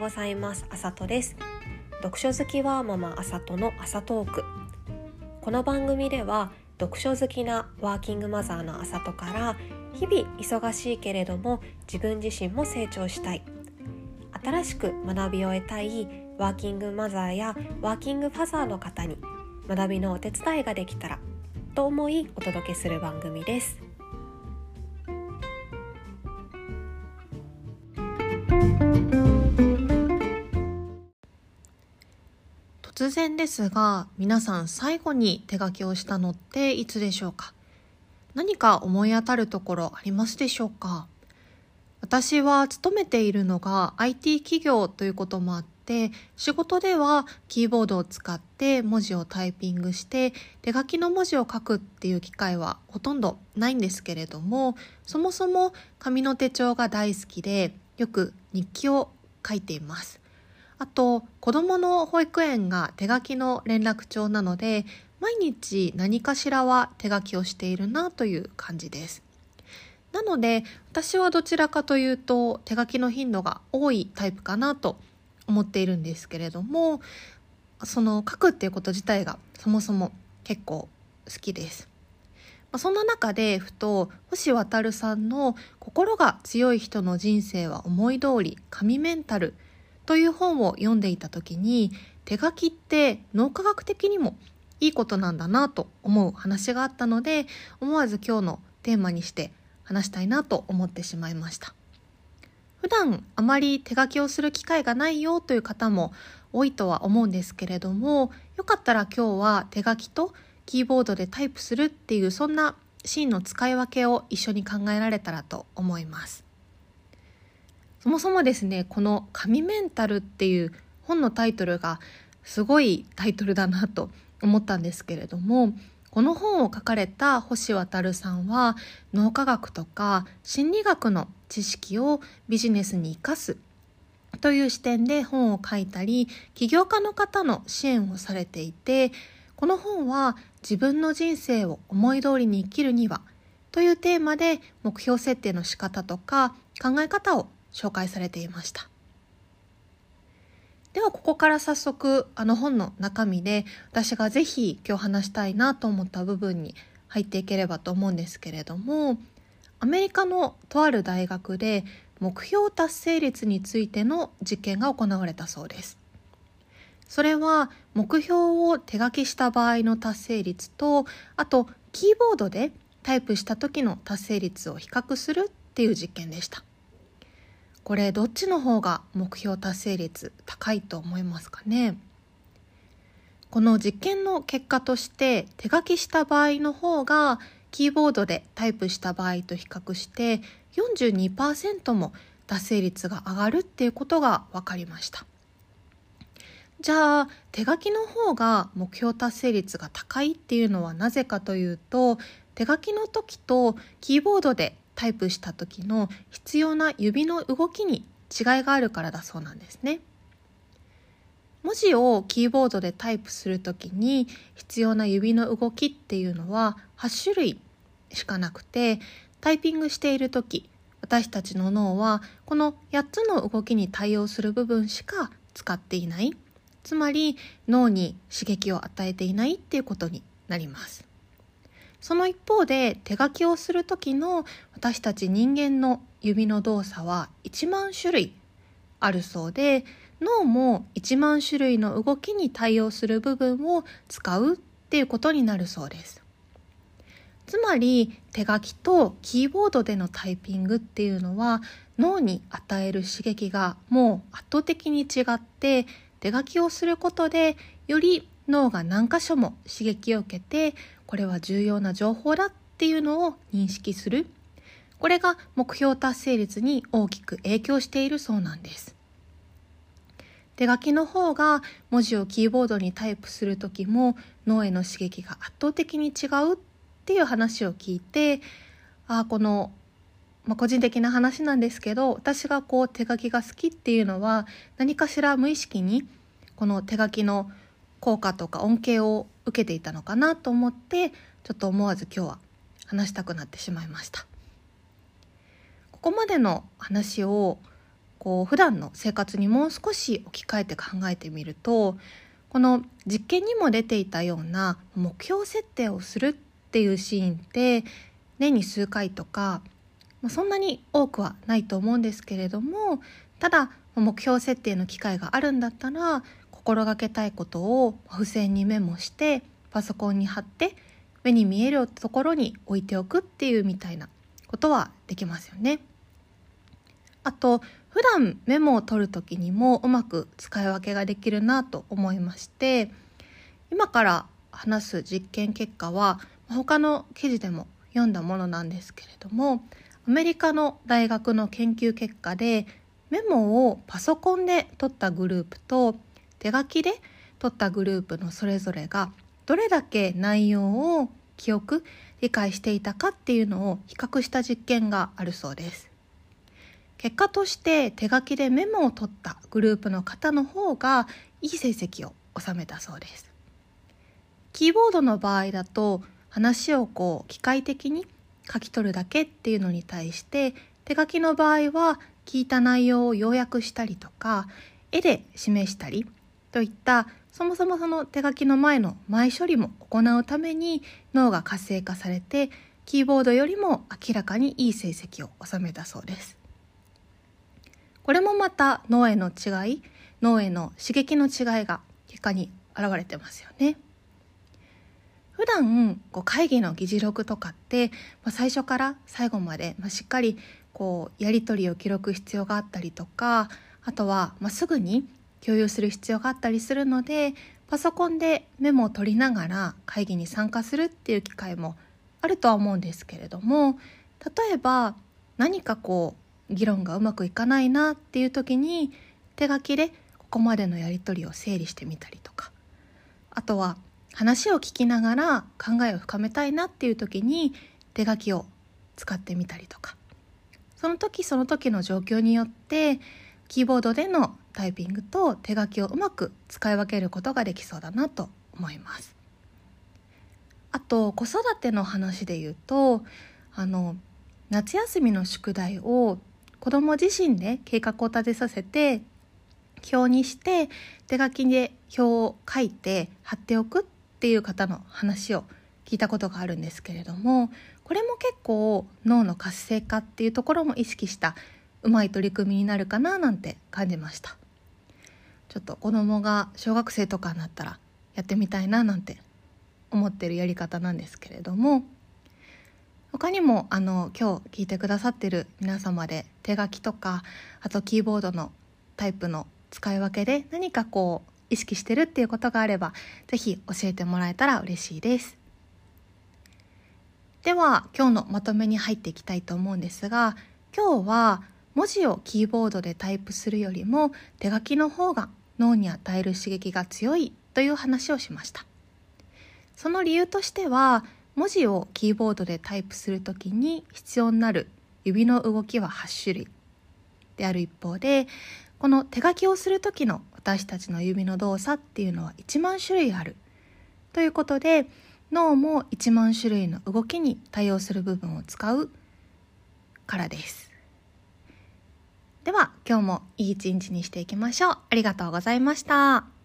ございます。あさとです。読書好きはママあさとの朝トークこの番組では読書好きなワーキングマザーのあさとから日々忙しいけれども自分自身も成長したい。新しく学びを得たいワーキングマザーやワーキングファザーの方に学びのお手伝いができたらと思いお届けする番組です。突然ですが皆さん最後に手書きをしたのっていつでしょうか？何か思い当たるところありますでしょうか？私は勤めているのが IT 企業ということもあって仕事ではキーボードを使って文字をタイピングして手書きの文字を書くっていう機会はほとんどないんですけれどもそもそも紙の手帳が大好きでよく日記を書いています。あと子どもの保育園が手書きの連絡帳なので毎日何かしらは手書きをしているなという感じです。なので私はどちらかというと手書きの頻度が多いタイプかなと思っているんですけれどもその書くっていうこと自体がそもそも結構好きです。まそんな中でふと星渉さんの「心が強い人の人生は思い通り神メンタル」という本を読んでいた時に手書きって脳科学的にもいいことなんだなと思う話があったので思わず今日のテーマにして話したいなと思ってしまいました。普段あまり手書きをする機会がないよという方も多いとは思うんですけれどもよかったら今日は手書きとキーボードでタイプするっていうそんなシーンの使い分けを一緒に考えられたらと思います。そもそもですねこの「神メンタル」っていう本のタイトルがすごいタイトルだなと思ったんですけれどもこの本を書かれた星渉さんは脳科学とか心理学の知識をビジネスに生かすという視点で本を書いたり起業家の方の支援をされていてこの本は自分の人生を思い通りに生きるにはというテーマで目標設定の仕方とか考え方を紹介されていました。ではここから早速あの本の中身で私がぜひ今日話したいなと思った部分に入っていければと思うんですけれどもアメリカのとある大学で目標達成率についての実験が行われたそうです。それは目標を手書きした場合の達成率とあとキーボードでタイプした時の達成率を比較するっていう実験でした。これどっちの方が目標達成率高いと思いますかね？この実験の結果として手書きした場合の方がキーボードでタイプした場合と比較して42%も達成率が上がるっていうことが分かりました。じゃあ手書きの方が目標達成率が高いっていうのはなぜかというと手書きの時とキーボードでタイプした時の必要な指の動きに違いがあるからだそうなんですね。文字をキーボードでタイプする時に必要な指の動きっていうのは8種類しかなくてタイピングしている時私たちの脳はこの8つの動きに対応する部分しか使っていないつまり脳に刺激を与えていないっていうことになりますその一方で手書きをする時の私たち人間の指の動作は1万種類あるそうで脳も1万種類の動きに対応する部分を使うっていうことになるそうです。つまり手書きとキーボードでのタイピングっていうのは脳に与える刺激がもう圧倒的に違って手書きをすることでより脳が何箇所も刺激を受けてこれは重要な情報だっていうのを認識する。これが目標達成率に大きく影響しているそうなんです。手書きの方が文字をキーボードにタイプする時も脳への刺激が圧倒的に違うっていう話を聞いてああこの、まあ、個人的な話なんですけど私がこう手書きが好きっていうのは何かしら無意識にこの手書きの効果とか恩恵を受けていたのかなと思ってちょっと思わず今日は話したくなってしまいました。ここまでの話をこう普段の生活にもう少し置き換えて考えてみるとこの実験にも出ていたような目標設定をするっていうシーンって年に数回とか、そんなに多くはないと思うんですけれどもただ目標設定の機会があるんだったら心がけたいことを付箋にメモしてパソコンに貼って目に見えるところに置いておくっていうみたいなことはできますよね。あと普段メモを取る時にもうまく使い分けができるなと思いまして今から話す実験結果は他の記事でも読んだものなんですけれどもアメリカの大学の研究結果でメモをパソコンで取ったグループと手書きで取ったグループのそれぞれがどれだけ内容を記憶理解していたかっていうのを比較した実験があるそうです。結果として手書きでメモを取ったグループの方の方がいい成績を収めたそうです。キーボードの場合だと話をこう機械的に書き取るだけっていうのに対して手書きの場合は聞いた内容を要約したりとか絵で示したりといったそもそもその手書きの前の前処理も行うために脳が活性化されてキーボードよりも明らかにいい成績を収めたそうです。これもまた脳への違い脳への刺激の違いが結果に現れてますよね。普段こう会議の議事録とかって、まあ、最初から最後まで、まあ、しっかりこうやり取りを記録必要があったりとかあとは、まあ、すぐに共有する必要があったりするのでパソコンでメモを取りながら会議に参加するっていう機会もあるとは思うんですけれども例えば何かこう議論がうまくいかないなっていう時に手書きでここまでのやり取りを整理してみたりとかあとは話を聞きながら考えを深めたいなっていう時に手書きを使ってみたりとかその時その時の状況によってキーボードでのタイピングと手書きをうまく使い分けることができそうだなと思います。あと子育ての話で言うとあの夏休みの宿題を子供自身で計画を立てさせて表にして手書きで表を書いて貼っておくっていう方の話を聞いたことがあるんですけれどもこれも結構脳の活性化っていうところも意識したうまい取り組みになるかななんて感じました。ちょっと子供が小学生とかになったらやってみたいななんて思ってるやり方なんですけれども他にもあの今日聞いてくださってる皆様で手書きとかあとキーボードのタイプの使い分けで何かこう意識してるっていうことがあれば是非教えてもらえたら嬉しいです。では今日のまとめに入っていきたいと思うんですが今日は文字をキーボードでタイプするよりも手書きの方が脳に与える刺激が強いという話をしました。その理由としては文字をキーボードでタイプする時に必要になる指の動きは8種類である一方でこの手書きをする時の私たちの指の動作っていうのは1万種類あるということで脳も1万種類の動きに対応する部分を使うからです。では今日もいい一日にしていきましょう。ありがとうございました。